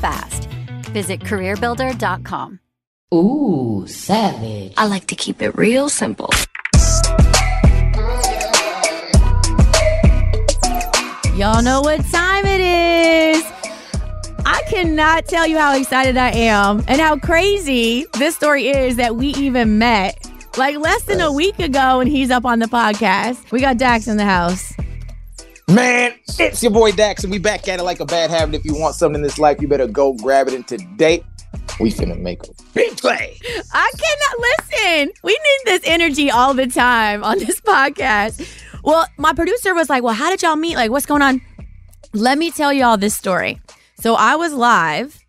fast. Visit CareerBuilder.com. Ooh, savage. I like to keep it real simple. Y'all know what time it is. I cannot tell you how excited I am and how crazy this story is that we even met like less than a week ago and he's up on the podcast. We got Dax in the house. Man, it's your boy Dax, and we back at it like a bad habit. If you want something in this life, you better go grab it. And today, we finna make a big play. I cannot listen. We need this energy all the time on this podcast. Well, my producer was like, Well, how did y'all meet? Like, what's going on? Let me tell y'all this story. So I was live,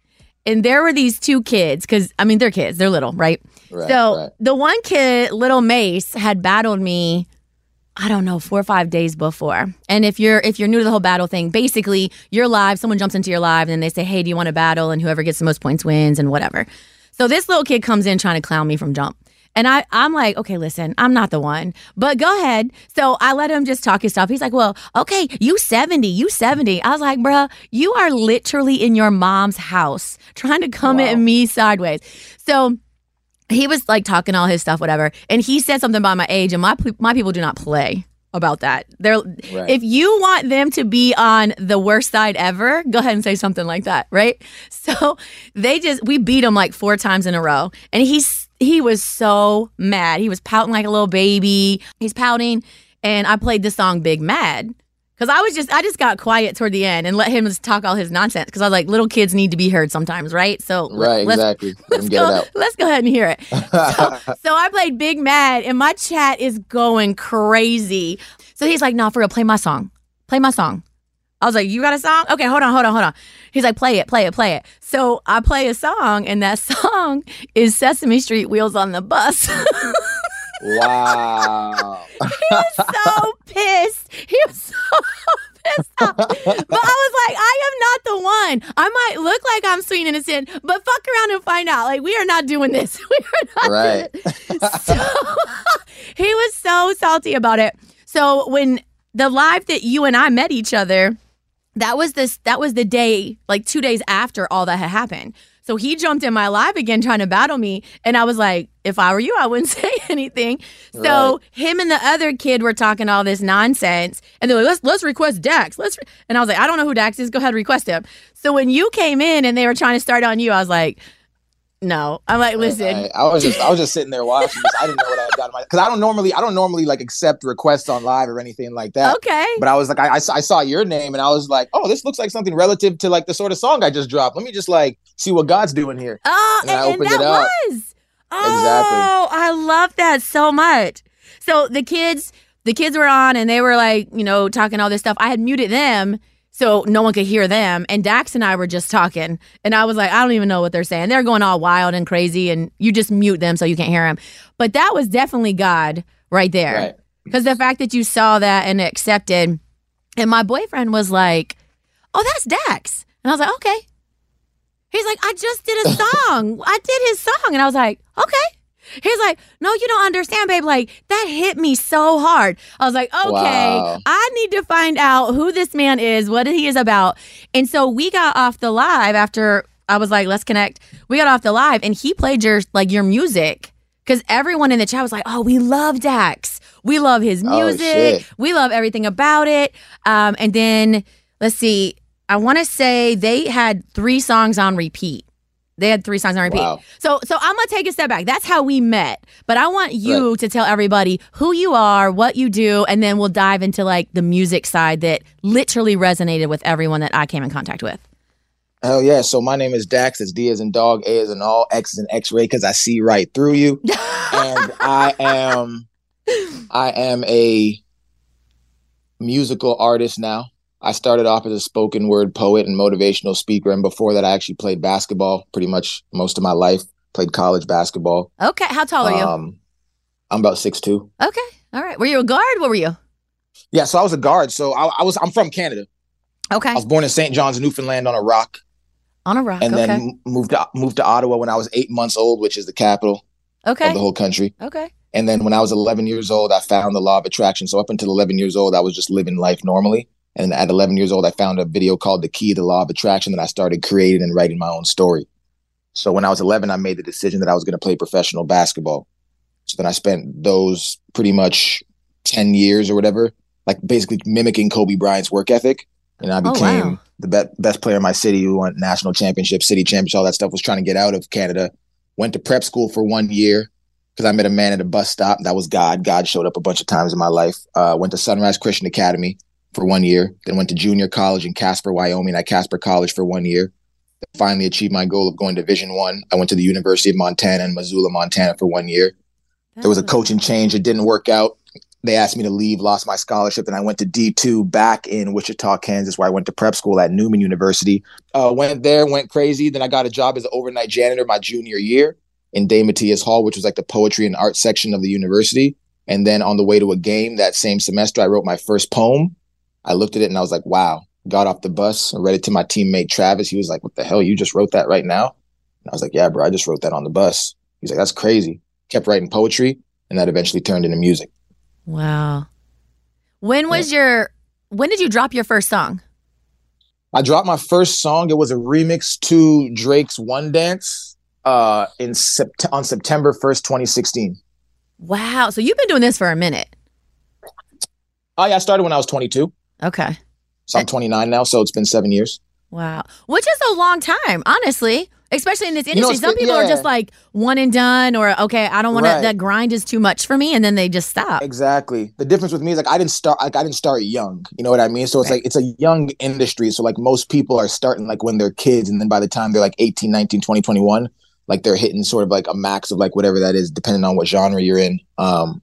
and there were these two kids, because I mean, they're kids, they're little, right? Right, so right. the one kid, little Mace, had battled me. I don't know, four or five days before. And if you're if you're new to the whole battle thing, basically you're live, someone jumps into your live, and then they say, Hey, do you want to battle? And whoever gets the most points wins and whatever. So this little kid comes in trying to clown me from jump. And I, I'm like, okay, listen, I'm not the one, but go ahead. So I let him just talk his stuff. He's like, well, okay, you 70, you 70. I was like, bruh, you are literally in your mom's house trying to come Wow. at me sideways. So he was like talking all his stuff, whatever. And he said something about my age, and my my people do not play about that. They're Right. if you want them to be on the worst side ever, go ahead and say something like that, right? So they just we beat him like four times in a row, and he's he was so mad. He was pouting like a little baby. He's pouting, and I played the song "Big Mad." Cause I was just, I just got quiet toward the end and let him just talk all his nonsense. Cause I was like, little kids need to be heard sometimes, right? So Right, let's- exactly. Let Let's go, let's go ahead and hear it. So, so I played Big Mad, and my chat is going crazy. So he's like, "No, for real, play my song. Play my song." I was like, "You got a song? Okay, hold on, hold on, hold on." He's like, "Play it, play it, play it." So I play a song, and that song is Sesame Street "Wheels on the Bus." Wow. He was so pissed. He was so pissed off. But I was like, I am not the one. I might look like I'm sweet and innocent, but fuck around and find out. Like, we are not doing this. We are not Right. doing this. So he was so salty about it. So when the live that you and I met each other, that was this that was the day, like two days after all that had happened. So he jumped in my live again trying to battle me. And I was like, if I were you, I wouldn't say anything. So Right. him and the other kid were talking all this nonsense. And they're like, let's let's request Dax. Let's re-" and I was like, I don't know who Dax is. Go ahead, request him. So when you came in and they were trying to start on you, I was like, no. I'm like, listen. I, I was just I was just sitting there watching this. I didn't know what I had got my because I don't normally I don't normally like accept requests on live or anything like that. Okay. But I was like, I, I, saw, I saw your name and I was like, oh, this looks like something relative to like the sort of song I just dropped. Let me just like see what God's doing here. Oh, And and, I and opened that it up. was. Oh, I love that so much. So the kids, the kids were on and they were like, you know, talking all this stuff. I had muted them so no one could hear them. And Dax and I were just talking. And I was like, I don't even know what they're saying. They're going all wild and crazy. And you just mute them so you can't hear them. But that was definitely God right there. Right. Because the fact that you saw that and accepted. And my boyfriend was like, oh, that's Dax. And I was like, okay. He's like, I just did a song. I did his song. And I was like, okay. He's like, no, you don't understand, babe. Like, that hit me so hard. I was like, okay, Wow. I need to find out who this man is, what he is about. And so we got off the live after I was like, let's connect. We got off the live and he played your like your music. Cause everyone in the chat was like, oh, we love Dax. We love his Oh, music. shit. we love everything about it. Um, and then let's see, I want to say they had three songs on repeat. They had three songs on repeat. Wow. So so I'm gonna take a step back. That's how we met. But I want you to tell everybody who you are, what you do, and then we'll dive into like the music side that literally resonated with everyone that I came in contact with. Hell yeah. So my name is Dax. It's D as in dog, A as in all, X as in X-ray, because I see right through you. and I am I am a musical artist now. I started off as a spoken word poet and motivational speaker. And before that, I actually played basketball pretty much most of my life. Played college basketball. Okay, how tall are you? Um, I'm about six two. okay, all right. Were you a guard? What were you? Yeah, so I was a guard. So I, I was I'm from Canada. Okay, I was born in St. John's, Newfoundland, on a rock, on a rock. and okay, then moved to moved to Ottawa when I was eight months old, which is the capital okay. of the whole country. okay. And then when I was 11 years old, I found the law of attraction. So up until 11 years old, I was just living life normally. And at 11 years old, I found a video called The Key to the Law of Attraction that I started creating and writing my own story. So when I was 11, I made the decision that I was going to play professional basketball. So then I spent those pretty much 10 years or whatever, like basically mimicking Kobe Bryant's work ethic. And I Oh, became wow. the be- best player in my city who won national championship, city championship, all that stuff. Was trying to get out of Canada. Went to prep school for one year because I met a man at a bus stop. That was God. God showed up a bunch of times in my life. Uh, went to Sunrise Christian Academy for one year. Then went to junior college in Casper, Wyoming at Casper College for one year. Finally achieved my goal of going to Division One. I. went to the University of Montana in Missoula, Montana for one year. There was a coaching change. It didn't work out. They asked me to leave, lost my scholarship, and I went to D2 back in Wichita, Kansas, where I went to prep school at Newman University. Uh, went there, went crazy. Then I got a job as an overnight janitor my junior year in Dave Matias Hall, which was like the poetry and art section of the university. And then on the way to a game that same semester, I wrote my first poem. I looked at it and I was like, wow. Got off the bus and read it to my teammate Travis. He was like, what the hell? You just wrote that right now? And I was like, yeah, bro, I just wrote that on the bus. He's like, that's crazy. Kept writing poetry and that eventually turned into music. Wow. When was your? When did you drop your first song? I dropped my first song. It was a remix to Drake's One Dance uh, in sept- on September 1st, 2016. Wow. So you've been doing this for a minute. Oh, yeah, I started when I was 22. Okay. So I'm 29 now, so it's been seven years. Wow. Which is a long time, honestly. Especially in this You know, industry. Some people are just like one and done or okay, I don't want Right. to that grind is too much for me and then they just stop. Exactly. The difference with me is like I didn't start like I didn't start young. You know what I mean? So it's Right. like it's a young industry. So like most people are starting like when they're kids and then by the time they're like 18, 19, 20, 21, like they're hitting sort of like a max of like whatever that is depending on what genre you're in. Um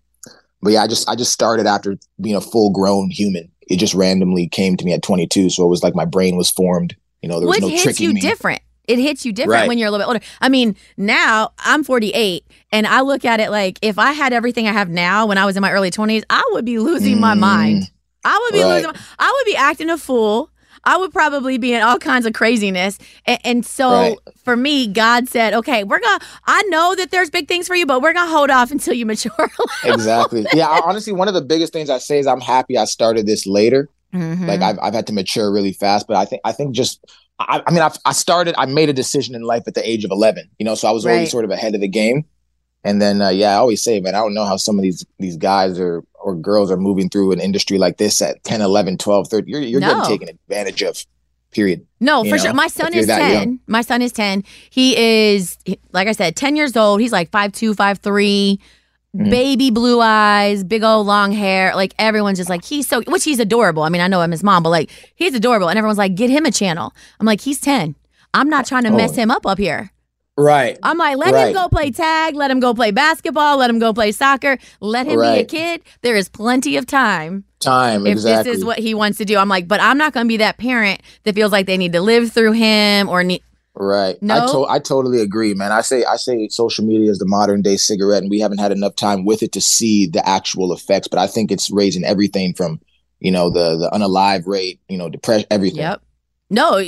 but yeah, I just I just started after being a full grown human. It just randomly came to me at 22, so it was like my brain was formed. You know, there was Which no hits you me. different. It hits you different Right. when you're a little bit older. I mean, now I'm 48 and I look at it like if I had everything I have now when I was in my early 20s, I would be losing my Mm. mind. I would be Right. losing my, I would be acting a fool. I would probably be in all kinds of craziness. And, and so Right. for me, God said, okay, we're going to, I know that there's big things for you, but we're going to hold off until you mature. exactly. Yeah, I, honestly, one of the biggest things I say is I'm happy I started this later. Mhm. like I've, I've had to mature really fast but i think i think just i, I mean I've, i started i made a decision in life at the age of 11 you know so i was Right. always sort of ahead of the game and then uh, yeah i always say man i don't know how some of these these guys or or girls are moving through an industry like this at 10 11 12 13 you're, you're No. getting taken advantage of period No, you for know, sure. My son is 10. young. My son is 10. He is, like I said, 10 years old. He's like 5'2, 5'3, Mhm. baby blue eyes, big old long hair. Like everyone's just like, he's so, which he's adorable. I mean, I know I'm his mom, but like, he's adorable. And everyone's like, get him a channel. I'm like, he's 10. I'm not trying to mess Oh. him up up here. Right I'm like, let him go play tag, let him go play basketball, let him go play soccer, let him be a kid. There is plenty of time time if exactly this is what he wants to do. I'm like, but I'm not going to be that parent that feels like they need to live through him or need. Right. I to- I totally agree, man. I say I say social media is the modern day cigarette, and we haven't had enough time with it to see the actual effects. But I think it's raising everything from, you know, the the unalive rate, you know, depression, everything. Yep. No,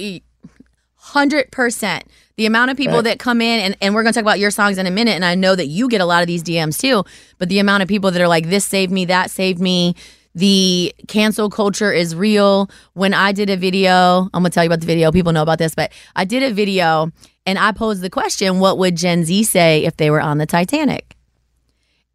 100%. The amount of people Right. that come in, and, and we're going to talk about your songs in a minute, and I know that you get a lot of these DMs too, but the amount of people that are like, this saved me, that saved me. The cancel culture is real. When I did a video, I'm going to tell you about the video. People know about this, but I did a video and I posed the question what would Gen Z say if they were on the Titanic?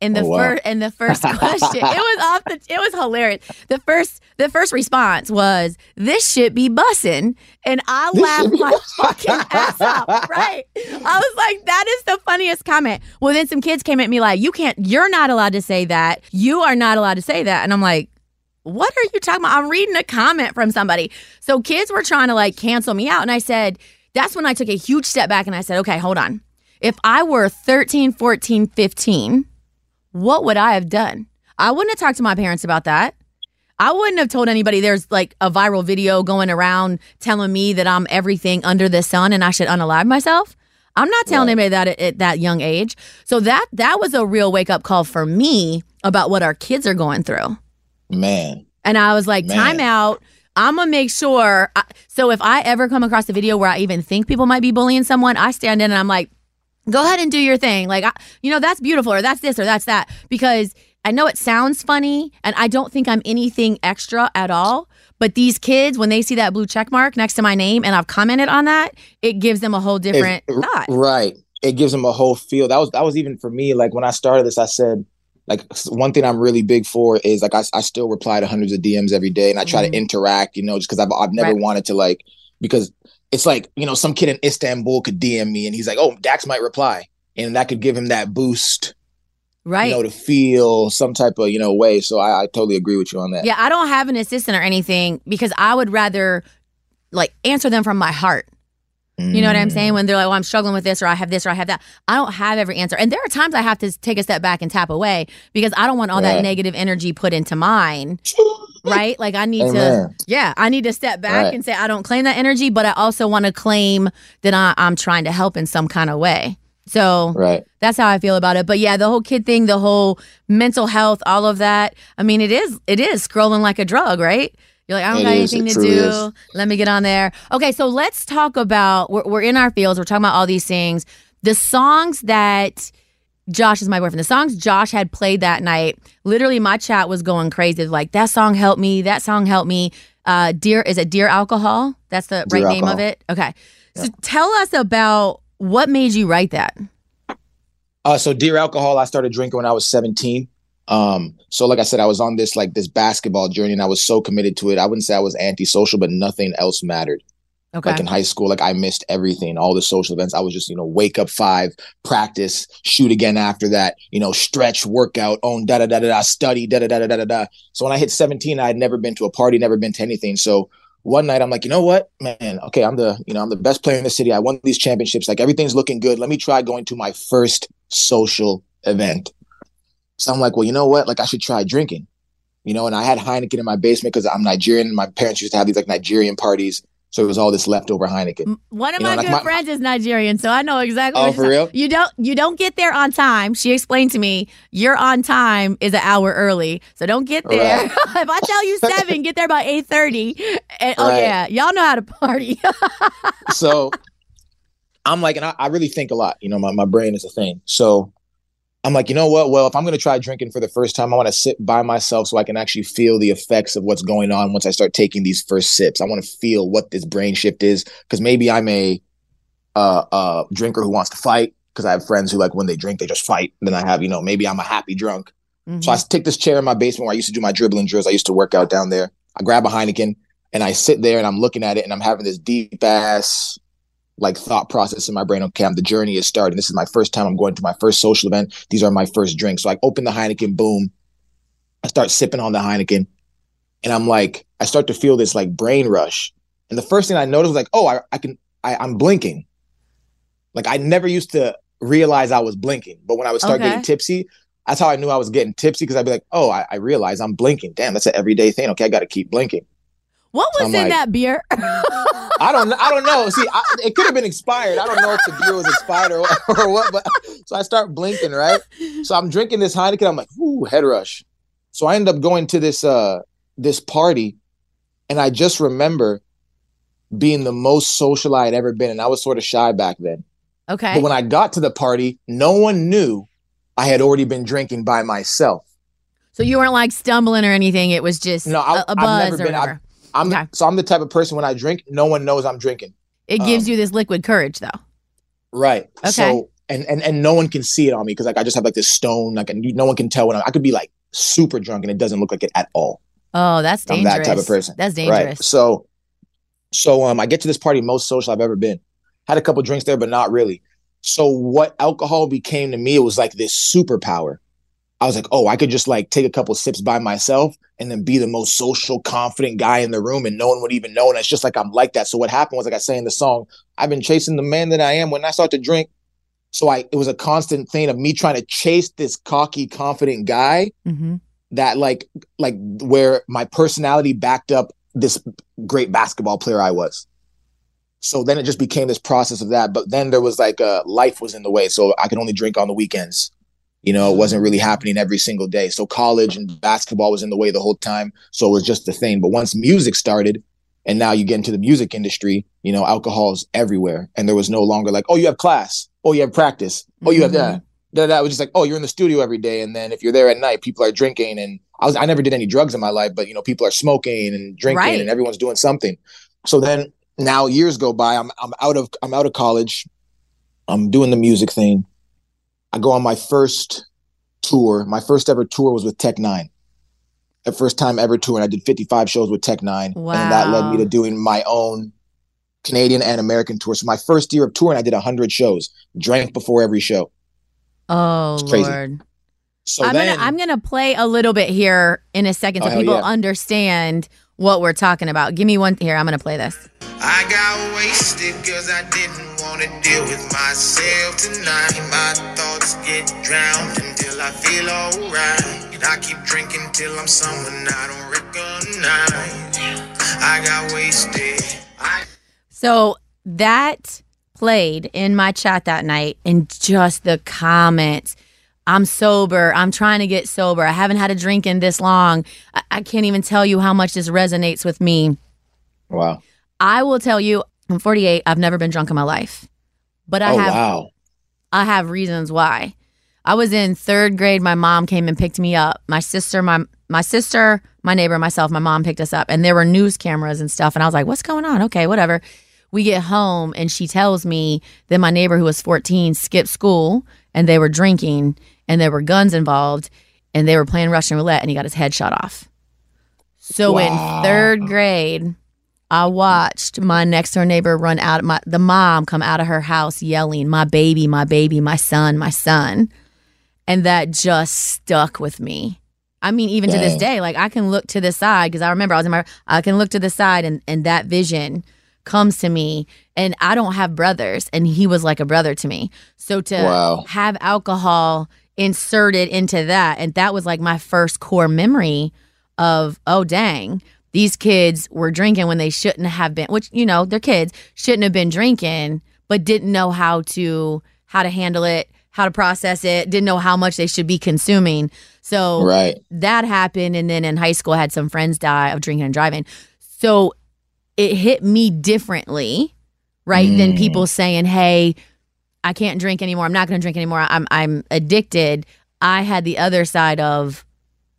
And the Oh, wow. first and the first question, it was off the it was hilarious. The first the first response was, This should be bussin'. And I laughed my fucking ass off. Right. I was like, that is the funniest comment. Well, then some kids came at me like, You can't, you're not allowed to say that. You are not allowed to say that. And I'm like, what are you talking about? I'm reading a comment from somebody. So kids were trying to like cancel me out. And I said, that's when I took a huge step back and I said, okay, hold on. If I were 13, 14, 15, what would I have done? I wouldn't have talked to my parents about that. I wouldn't have told anybody there's like a viral video going around telling me that I'm everything under the sun and I should unalive myself. I'm not telling anybody that at, at that young age. So that that was a real wake up call for me about what our kids are going through. Man. And I was like, Man. time out. I'm gonna make sure. I, so if I ever come across a video where I even think people might be bullying someone, I stand in and I'm like, go ahead and do your thing. Like, I, you know, that's beautiful, or that's this, or that's that. Because I know it sounds funny, and I don't think I'm anything extra at all. But these kids, when they see that blue check mark next to my name, and I've commented on that, it gives them a whole different If- thought. Right. It gives them a whole feel. That was that was even for me. Like when I started this, I said, like one thing I'm really big for is like I, I still reply to hundreds of DMs every day, and I try Mhm. to interact. You know, just because I've I've never Right. wanted to like because it's like you know some kid in Istanbul could DM me, and he's like, oh, Dax might reply, and that could give him that boost, Right. you know, to feel some type of you know way. So I, I totally agree with you on that. Yeah, I don't have an assistant or anything because I would rather like answer them from my heart. You know what I'm Mm. saying? When they're like, well, I'm struggling with this or I have this or I have that. I don't have every answer. And there are times I have to take a step back and tap away because I don't want all that negative energy put into mine. Right? Like I need to yeah, I need to step back Right. and say I don't claim that energy, but I also want to claim that I, I'm trying to help in some kind of way. So Right. that's how I feel about it. But yeah, the whole kid thing, the whole mental health, all of that. I mean, it is it is scrolling like a drug, right? You're like, I don't It got is. anything to do. is. Let me get on there. Okay, so let's talk about we're, we're in our fields. We're talking about all these things. The songs that Josh is my boyfriend. The songs Josh had played that night, literally my chat was going crazy. Like that song helped me. That song helped me. Uh, dear, is it Dear Alcohol? That's the Dear right name of it. Okay, so tell us about what made you write that. Uh, so Dear Alcohol, I started drinking when I was 17. Um, so like I said, I was on this like this basketball journey and I was so committed to it. I wouldn't say I was antisocial, but nothing else mattered. Okay, Like in high school, like I missed everything, all the social events. I was just, you know, wake up five, practice, shoot again after that, you know, stretch, workout, own da da da da da, study, da da da da da da da. So when I hit 17, I had never been to a party, never been to anything. So one night I'm like, you know what, man, okay, I'm the, you know, I'm the best player in the city. I won these championships. Like everything's looking good. Let me try going to my first social event. So I'm like, well, you know what? Like I should try drinking. You know, and I had Heineken in my basement because I'm Nigerian. My parents used to have these like Nigerian parties. So it was all this leftover Heineken. One of You know, my like good my- friends is Nigerian, so I know exactly. Oh, for you're real? You don't you don't get there on time. She explained to me your on time is an hour early, so don't get there. Right. if I tell you seven, get there by eight thirty. And oh yeah, y'all know how to party. so I'm like, and I, I really think a lot. You know, my, my brain is a thing. So I'm like, you know what? Well, if I'm going to try drinking for the first time, I want to sit by myself so I can actually feel the effects of what's going on once I start taking these first sips. I want to feel what this brain shift is because maybe I'm a uh, uh, drinker who wants to fight because I have friends who like when they drink they just fight. Then I have, you know, maybe I'm a happy drunk. So I take this chair in my basement where I used to do my dribbling drills. I used to work out down there. I grab a Heineken and I sit there and I'm looking at it and I'm having this deep ass like thought process in my brain. Okay, I'm, the journey is starting. This is my first time I'm going to my first social event. These are my first drinks. So I open the Heineken, boom. I start sipping on the Heineken and I'm like, I start to feel this like brain rush. And the first thing I noticed was like, oh, I, I can, I, I'm blinking. Like I never used to realize I was blinking, but when I would start Okay. getting tipsy, that's how I knew I was getting tipsy because I'd be like, oh, I, I realize I'm blinking. Damn, that's an everyday thing. Okay, I got to keep blinking. What was I'm in like- that beer? I don't, I don't know. See, I, it could have been expired. I don't know if the beer was expired or, or what. But so I start blinking, right? So I'm drinking this Heineken. I'm like, ooh, head rush. So I end up going to this uh this party, and I just remember being the most social I had ever been. And I was sort of shy back then. Okay. But when I got to the party, no one knew I had already been drinking by myself. so you weren't like stumbling or anything. It was just No, I- a, a I've buzz never or been- whatever. I'm Okay. so I'm the type of person when I drink, no one knows I'm drinking. It gives um, you this liquid courage, though. Right. Okay. So and and and no one can see it on me because like I just have like this stone, like and no one can tell when I'm, I could be like super drunk and it doesn't look like it at all. Oh, that's I'm that type of person. That's dangerous. Right. So, so um, I get to this party, most social I've ever been. Had a couple drinks there, but not really. So what alcohol became to me, it was like this superpower. I was like, oh, I could just like take a couple sips by myself and then be the most social, confident guy in the room, and no one would even know. And it's just like I'm like that. So what happened was, like I say in the song, I've been chasing the man that I am when I start to drink. So I, it was a constant thing of me trying to chase this cocky, confident guy hmm that like like where my personality backed up this great basketball player I was. So then it just became this process of that. But then there was like a life was in the way. So I could only drink on the weekends. You know, it wasn't really happening every single day. So college and basketball was in the way the whole time. So it was just the thing. But once music started, and now you get into the music industry, you know, alcohol is everywhere. And there was no longer like, oh, you have class. Oh, you have practice. Oh, you have that mm-hmm. that that was just like, oh, you're in the studio every day, and then if you're there at night, people are drinking, and I was I never did any drugs in my life, but you know, people are smoking and drinking, Right. and everyone's doing something. So then now years go by, I'm I'm out of I'm out of college, I'm doing the music thing. I go on my first tour. My first ever tour was with Tech N9ne. The first time ever touring, I did 55 shows with Tech N9ne, and that led me to doing my own Canadian and American tour. So my first year of touring, I did 100 shows, drank before every show. Oh It's crazy. Lord. So I'm then, gonna I'm gonna play a little bit here in a second so Oh, people yeah. understand what we're talking about. Give me one here. I'm gonna play this. I got wasted cause I didn't want to deal with myself tonight. My thoughts get drowned until I feel alright. And I keep drinking till I'm someone I don't recognize. I got wasted. I So that played in my chat that night, and just the comments. I'm sober. I'm trying to get sober. I haven't had a drink in this long. I, I can't even tell you how much this resonates with me. wow. I will tell you, I'm 48. I've never been drunk in my life, but I oh have wow. I have reasons why. I was in third grade. My mom came and picked me up. My sister, my my sister, my neighbor, myself, my mom picked us up, and there were news cameras and stuff. And I was like, "What's going on?" Okay, whatever. We get home, and she tells me that my neighbor, who was 14, skipped school, and they were drinking, and there were guns involved, and they were playing Russian roulette, and he got his head shot off. So Wow. in third grade, I watched my next door neighbor run out my the mom come out of her house yelling, "My baby, my baby, my son, my son." And that just stuck with me. I mean, even to this day, like I can look to the side because I remember I was in my I can look to the side and and that vision comes to me and I don't have brothers and he was like a brother to me. So to Wow. have alcohol inserted into that and that was like my first core memory of oh dang these kids were drinking when they shouldn't have been which you know they're kids shouldn't have been drinking but didn't know how to how to handle it how to process it didn't know how much they should be consuming. So Right. that happened and then in high school I had some friends die of drinking and driving. So it hit me differently right than Mm. people saying hey I can't drink anymore. I'm not going to drink anymore. I'm I'm addicted. I had the other side of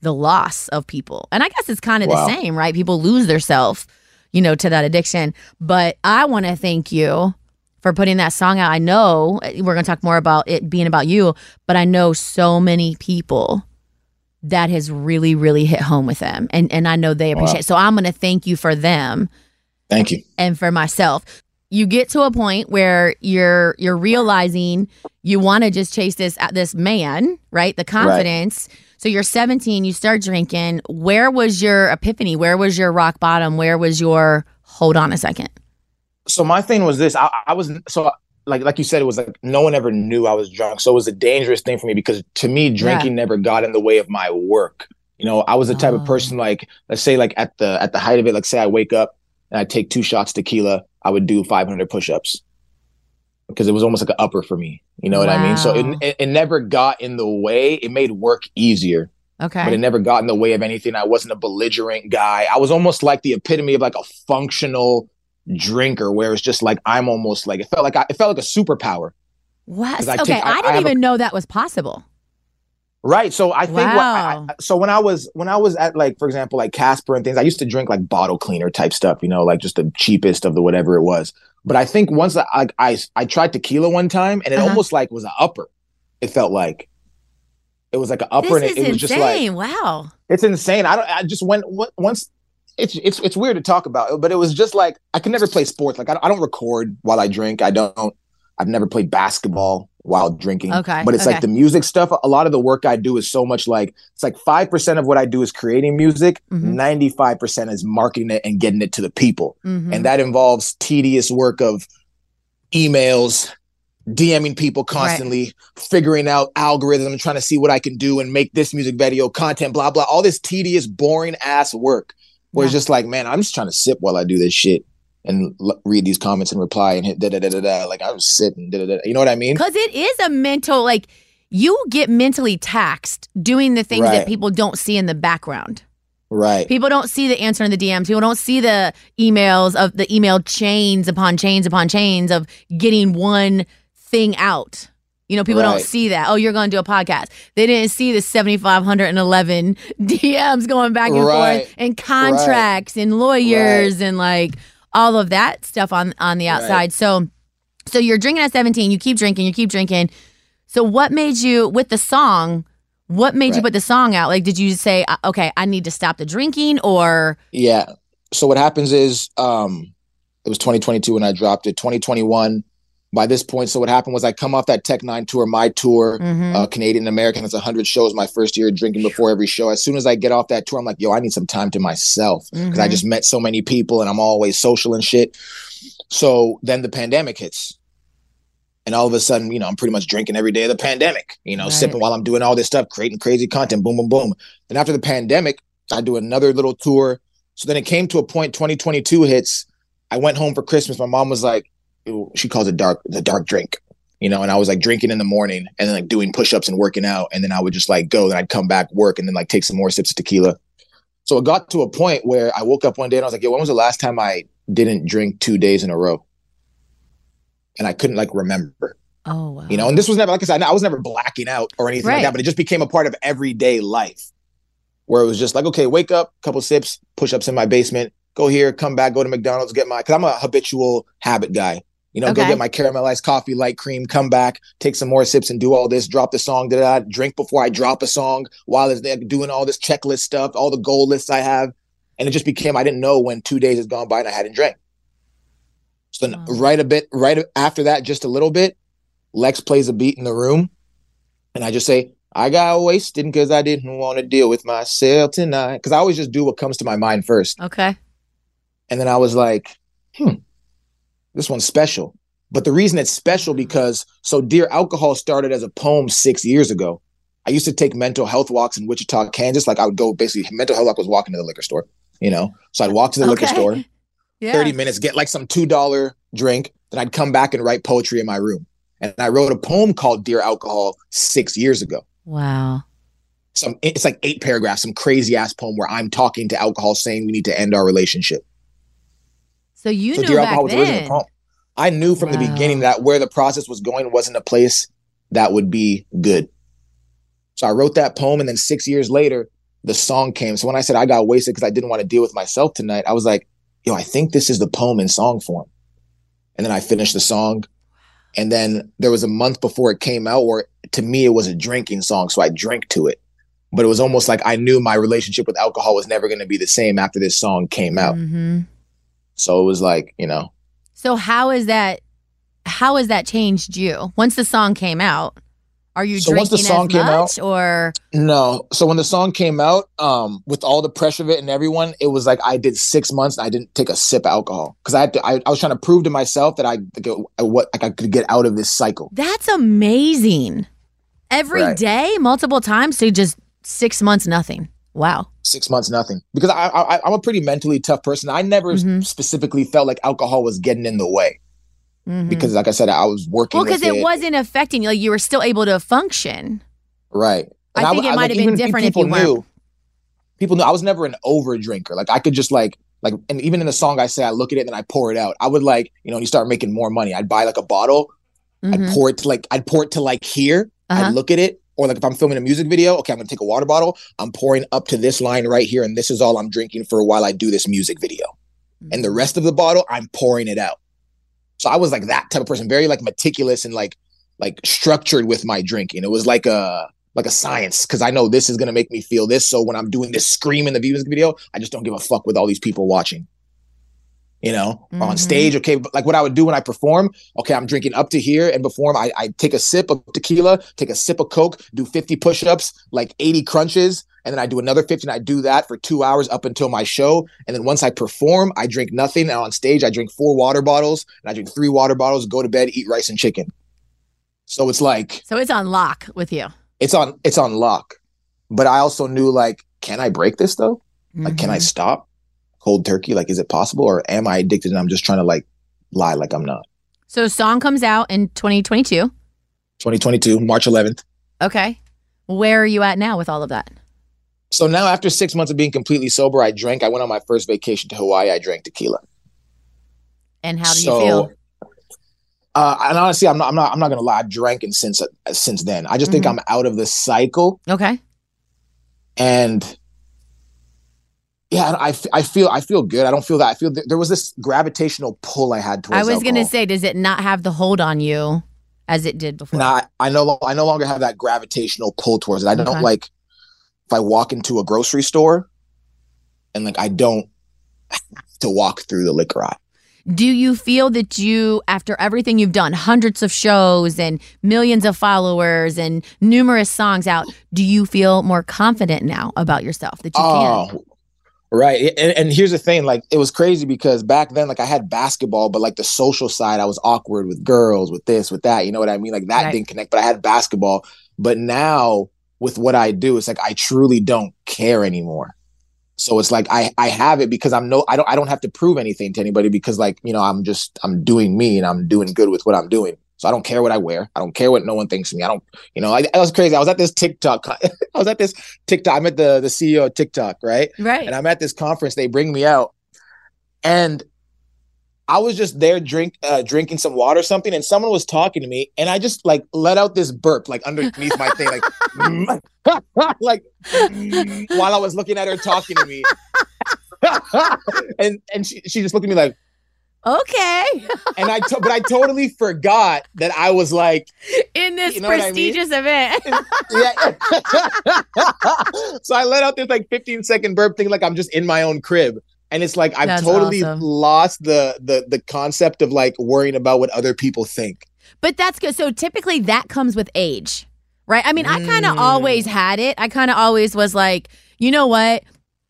the loss of people. And I guess it's kind of Wow. the same right? People lose their self you know to that addiction. But I want to thank you for putting that song out. I know uh, we're going to talk more about it being about you but I know so many people that has really really hit home with them. And and I know they Wow. appreciate it. so I'm going to thank you for them Thank you. and for myself. You get to a point where you're you're realizing you want to just chase this uh, this man right? The confidence so you're 17 you start drinking where was your epiphany where was your rock bottom where was your hold on a second So my thing was this. I, I was so like like you said, it was like no one ever knew I was drunk. So it was a dangerous thing for me because to me, drinking never got in the way of my work. You know, I was the type Oh. of person like let's say like at the at the height of it, like say I wake up and I take two shots tequila, I would do 500 push-ups because it was almost like an upper for me. You know what I mean? So it, it it never got in the way. It made work easier. okay but it never got in the way of anything. I wasn't a belligerent guy. I was almost like the epitome of like a functional drinker where it's just like I'm almost like it felt like I, it felt like a superpower. Wow. I okay, take- I- I, I didn't a- even know that was possible. Right. So I think what I, so when I was when I was at like for example like Casper and things, I used to drink like bottle cleaner type stuff, you know, like just the cheapest of the whatever it was. But I think once I I I, I tried tequila one time and it Uh-huh. almost like was an upper. It felt like it was like an upper this and it, it was just like insane. wow. it's insane. I don't. I just went once. It's it's it's weird to talk about, but it was just like I can never play sports. Like I, I don't record while I drink. I don't. I've never played basketball while drinking. Okay, but it's okay. like the music stuff. A lot of the work I do is so much like it's like five percent of what I do is creating music. Mhm. five percent is marketing it and getting it to the people, Mhm. and that involves tedious work of emails. DMing people constantly, figuring out algorithms, trying to see what I can do and make this music video content, blah blah. All this tedious, boring ass work. Where it's just like, man, I'm just trying to sip while I do this shit and l- read these comments and reply and hit da da da da da. Like I was sitting, da da da. You know what I mean? Because it is a mental, like, you get mentally taxed doing the things that people don't see in the background. Right. People don't see the answer in the DMs. People don't see the emails of the email chains upon chains upon chains of getting one thing out. You know, people don't see that. Oh, you're going to do a podcast. They didn't see the 7,511 DMs going back and Right. forth and contracts and lawyers and like all of that stuff on on the outside. Right. So, so you're drinking at 17. You keep drinking. You keep drinking. So, what made you with the song? What made you put the song out? Like, did you say, uh, okay, I need to stop the drinking, or Yeah. So what happens is, um, it was 2022 when I dropped it. 2021. By this point, so what happened was I come off that Tech N9ne tour, my tour, Mhm. uh, Canadian American. It's 100 shows my first year drinking before every show. As soon as I get off that tour, I'm like, yo, I need some time to myself because I Mhm. just met so many people and I'm always social and shit. So then the pandemic hits. And all of a sudden, you know, I'm pretty much drinking every day of the pandemic, you know, Right. sipping while I'm doing all this stuff, creating crazy content, boom, boom, boom. And after the pandemic, I do another little tour. So then it came to a point, 2022 hits. I went home for Christmas. My mom was like, she calls it dark, the dark drink, you know, and I was like drinking in the morning and then like doing push ups and working out. And then I would just like go, then I'd come back, work, and then like take some more sips of tequila. So it got to a point where I woke up one day and I was like, yo, when was the last time I didn't drink two days in a row? And I couldn't like remember, oh, wow. you know, and this was never, like I said, I was never blacking out or anything Right. like that, but it just became a part of everyday life where it was just like, okay, wake up, couple sips, push ups in my basement, go here, come back, go to McDonald's, get my, cause I'm a habitual habit guy. You know, Okay. go get my caramelized coffee, light cream, come back, take some more sips and do all this, drop the song, da da, drink before I drop a song while it's there doing all this checklist stuff, all the goal lists I have. And it just became, I didn't know when two days has gone by and I hadn't drank. So then Wow. right a bit, right after that, just a little bit, Lex plays a beat in the room. And I just say, I got wasted because I didn't want to deal with myself tonight. Because I always just do what comes to my mind first. okay. And then I was like, hmm, this one's special. But the reason it's special because so Dear Alcohol started as a poem six years ago. I used to take mental health walks in Wichita, Kansas. Like I would go basically mental health walk was walking to the liquor store, you know. So I'd walk to the liquor store, Yeah. 30 minutes, get like some $2 drink. Then I'd come back and write poetry in my room. And I wrote a poem called Dear Alcohol six years ago. Wow. Some it's like eight paragraphs, some crazy ass poem where I'm talking to alcohol saying we need to end our relationship. So you so knew Dear back Alcohol was the original then. poem. I knew from the beginning that where the process was going wasn't a place that would be good. So I wrote that poem, and then six years later, the song came. So when I said I got wasted because I didn't want to deal with myself tonight, I was like, yo, I think this is the poem in song form. And then I finished the song. And then there was a month before it came out where to me it was a drinking song. So I drank to it. But it was almost like I knew my relationship with alcohol was never going to be the same after this song came out. hmm So it was like, you know, So how is that? How has that changed you once the song came out? Are you So once the song came out- or No. So when the song came out, um, with all the pressure of it and everyone, it was like I did six months and I didn't take a sip of alcohol because I had to. I, I was trying to prove to myself that I what like I could get out of this cycle. that's amazing? Every day, Right. multiple times, so just six months, nothing. Wow. Six months, nothing. Because I, I I'm a pretty mentally tough person. I never Mhm. specifically felt like alcohol was getting in the way Mhm. because, like I said, I was working. well, because with it wasn't affecting you. Like you were still able to function. right. I think it might have been different if you weren't. knew. People knew I was never an over drinker. Like I could just like like, and even in the song, I say I look at it and then I pour it out. I would like, you know, you start making more money. I'd buy like a bottle, Mhm. I'd pour it to like, I'd pour it to like here. Uh-huh. I'd look at it, or like if I'm filming a music video, okay, I'm gonna take a water bottle. I'm pouring up to this line right here, and this is all I'm drinking for while I do this music video. Mm-hmm. And the rest of the bottle, I'm pouring it out. So I was like that type of person, very like meticulous and like like structured with my drinking. It was like a like a science because I know this is gonna make me feel this. So when I'm doing this scream in the music video, I just don't give a fuck with all these people watching. You know, or on stage, okay. But like what I would do when I perform, okay, I'm drinking up to here and perform. I, I take a sip of tequila, take a sip of Coke, do 50 push-ups, like 80 crunches, and then I do another 50 and I do that for two hours up until my show. And then once I perform, I drink nothing. And on stage, I drink four water bottles and I drink three water bottles, go to bed, eat rice and chicken. So it's like So it's on lock with you. it's on it's on lock. But I also knew like, can I break this though? Like, can I Mhm. stop cold turkey? Like, is it possible? Or am I addicted and I'm just trying to like lie like I'm not? So song comes out in 2022. 2022, March 11th. Okay. Where are you at now with all of that? So now after six months of being completely sober, I drank. I went on my first vacation to Hawaii. I drank tequila. And how do So, you feel? Uh, and honestly, I'm not. I'm not. I'm not gonna lie. I've drank and since uh, since then. I just think Mhm. I'm out of the cycle, Okay. and yeah, I, I feel I feel good. I don't feel that. I feel th- there was this gravitational pull I had towards. I was going to say, does it not have the hold on you as it did before? Nah, I no I no longer have that gravitational pull towards it. I don't like if I walk into a grocery store, and like I don't have to walk through the liquor aisle. Do you feel that you, after everything you've done, hundreds of shows and millions of followers and numerous songs out, do you feel more confident now about yourself that you can? Oh, Right. And, and here's the thing, like it was crazy because back then, like I had basketball, but like the social side, I was awkward with girls, with this, with that. You know what I mean? Like that Right. didn't connect, but I had basketball. But now with what I do, it's like I truly don't care anymore. So it's like I I have it because I'm no I don't I don't have to prove anything to anybody because like you know I'm just I'm doing me and I'm doing good with what I'm doing. So I don't care what I wear. I don't care what no one thinks of me. I don't you know I, I was crazy. I was at this TikTok. I was at this TikTok. I met the the CEO of TikTok, right? Right. and I'm at this conference. They bring me out, and I was just there drink uh, drinking some water or something, and someone was talking to me, and I just like let out this burp like underneath my thing, like like while I was looking at her talking to me, and and she she just looked at me like, okay. and I to- but I totally forgot that I was like In this You know what I mean? prestigious event. yeah. so I let out this like 15 second burp thing, like I'm just in my own crib. And it's like I've That's totally awesome. lost the the the concept of like worrying about what other people think. But that's good. So typically that comes with age, right? I mean, I kind of Mm. always had it. I kind of always was like, you know what?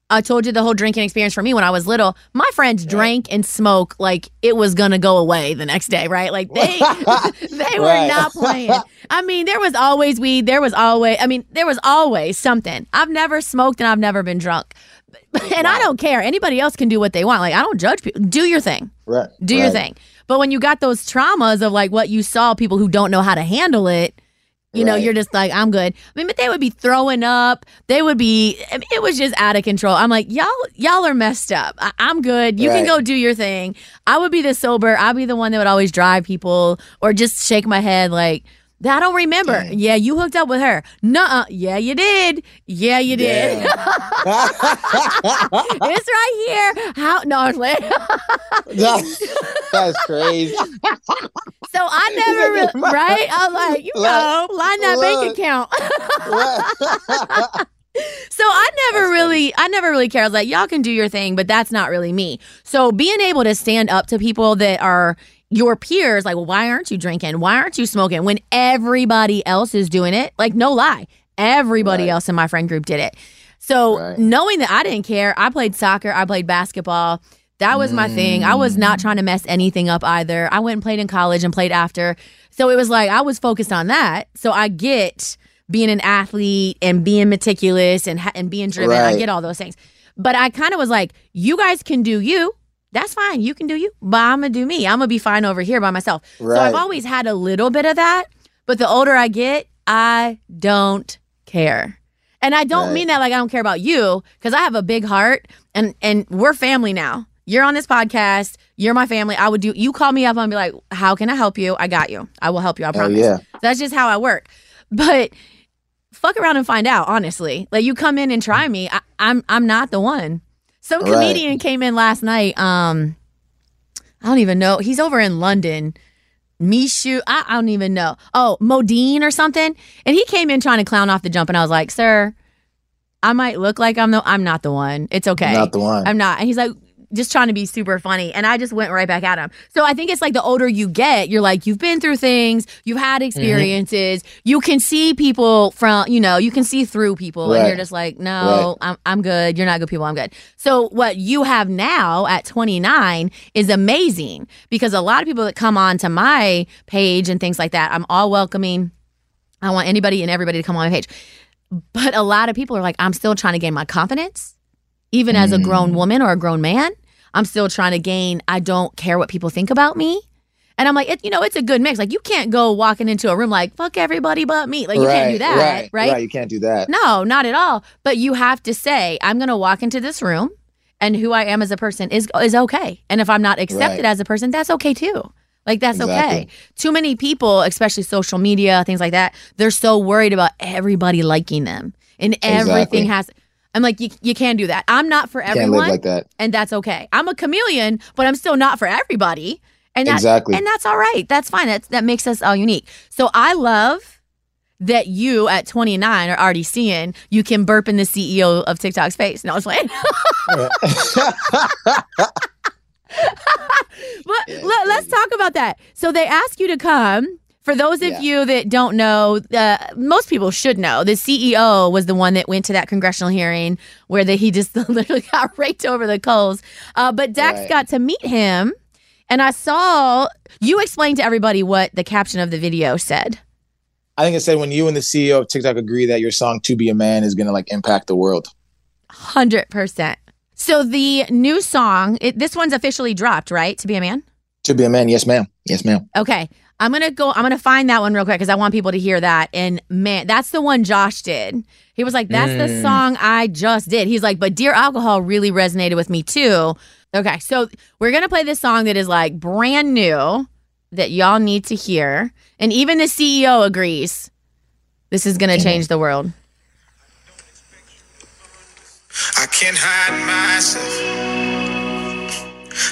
I told you the whole drinking experience for me when I was little. My friends drank and smoked like it was gonna go away the next day, right? Like they they were Right. not playing. I mean, there was always weed. There was always. I mean, there was always something. I've never smoked and I've never been drunk, and I don't care. Anybody else can do what they want. Like I don't judge people. Do your thing Right. do your thing. But when you got those traumas of like what you saw people who don't know how to handle it, you know, Right. you're just like, I'm good. I mean, but they would be throwing up. They would be. I mean, it was just out of control. I'm like, y'all, y'all are messed up. I, I'm good. You can go do your thing. I would be the sober. I'd be the one that would always drive people or just shake my head like. I don't remember. Dang. Yeah, you hooked up with her. Nuh-uh. Yeah, you did. Yeah, you did. it's right here. How? No, I was like, That's crazy. So I never really, right? I'm like, you know, line that bank account. so I never really, I never really care. I was like, y'all can do your thing, but that's not really me. So being able to stand up to people that are your peers, like, well, why aren't you drinking? Why aren't you smoking? When everybody else is doing it, like, no lie, everybody Right. else in my friend group did it. So Right. knowing that I didn't care, I played soccer, I played basketball. That was my thing. I was not trying to mess anything up either. I went and played in college and played after. So it was like I was focused on that. So I get being an athlete and being meticulous and ha- and being driven. I get all those things. But I kind of was like, you guys can do you. That's fine. You can do you. But I'm going to do me. I'm going to be fine over here by myself. So I've always had a little bit of that. But the older I get, I don't care. And I don't Right. mean that like I don't care about you because I have a big heart and and we're family now. You're on this podcast. You're my family. I would do. You call me up and be like, "How can I help you?" I got you. I will help you. I promise. yeah. That's just how I work. But fuck around and find out. Honestly, like you come in and try me. I, I'm I'm not the one. Some Right. comedian came in last night. Um, I don't even know. He's over in London. Mishu, I, I don't even know. Oh, Modine or something. And he came in trying to clown off the jump, and I was like, "Sir, I might look like I'm the I'm not the one. It's okay. Not the one. I'm not." And he's like, just trying to be super funny, and I just went right back at him. So I think it's like the older you get, you're like you've been through things, you've had Mm-hmm. experiences, you can see people from, you know, you can see through people, and you're just like, no, I'm I'm good. You're not good people. I'm good. So what you have now at 29 is amazing because a lot of people that come on to my page and things like that, I'm all welcoming. I want anybody and everybody to come on my page. But a lot of people are like, I'm still trying to gain my confidence, even as a grown mm. woman or a grown man. I'm still trying to gain, I don't care what people think about me. And I'm like, it, you know, it's a good mix. Like, you can't go walking into a room like, fuck everybody but me. Like, you can't do that, right, right? Right. You can't do that. No, not at all. But you have to say, I'm going to walk into this room and who I am as a person is is okay. And if I'm not accepted Right. as a person, that's okay too. Like that's okay. Too many people, especially social media, things like that, they're so worried about everybody liking them. And everything Exactly. has I'm like you, you can't do that. I'm not for everyone live like that. and that's okay. I'm a chameleon, but I'm still not for everybody. And that, Exactly. and that's all right. That's fine. That's that makes us all unique. So I love that you at 29 are already seeing you can burp in the CEO of TikTok's face. No, I was playing. but let, us talk about that. So they ask you to come. For those of Yeah. you that don't know, uh, most people should know. The CEO was the one that went to that congressional hearing where the, he just literally got raked over the coals. Uh, but Dax Right. got to meet him, and I saw you explain to everybody what the caption of the video said. I think it said when you and the CEO of TikTok agree that your song "To Be a Man" is going to like impact the world. Hundred percent. So the new song, it, this one's officially dropped, right? To be a man. To be a man, yes, ma'am. Yes, ma'am. Okay. I'm gonna go. I'm gonna find that one real quick because I want people to hear that. And man, that's the one Josh did. He was like, "That's the Mm. song I just did." He's like, "But Dear Alcohol really resonated with me too." Okay, so we're gonna play this song that is like brand new that y'all need to hear, and even the CEO agrees. This is gonna change the world. I can't hide myself.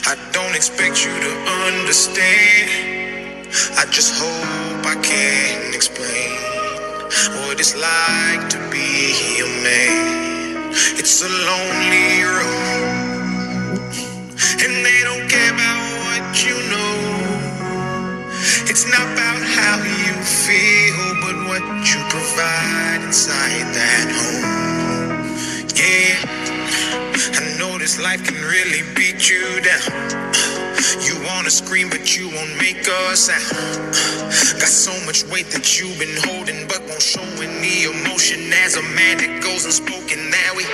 I don't expect you to understand. I just hope I can explain what it's like to be a man. It's a lonely road, and they don't care about what you know. It's not about how you feel, but what you provide inside that home. Yeah, I know this life can really beat you down. You wanna scream, but you won't make a sound. Got so much weight that you've been holding, but won't show any emotion. As a man that goes unspoken, that we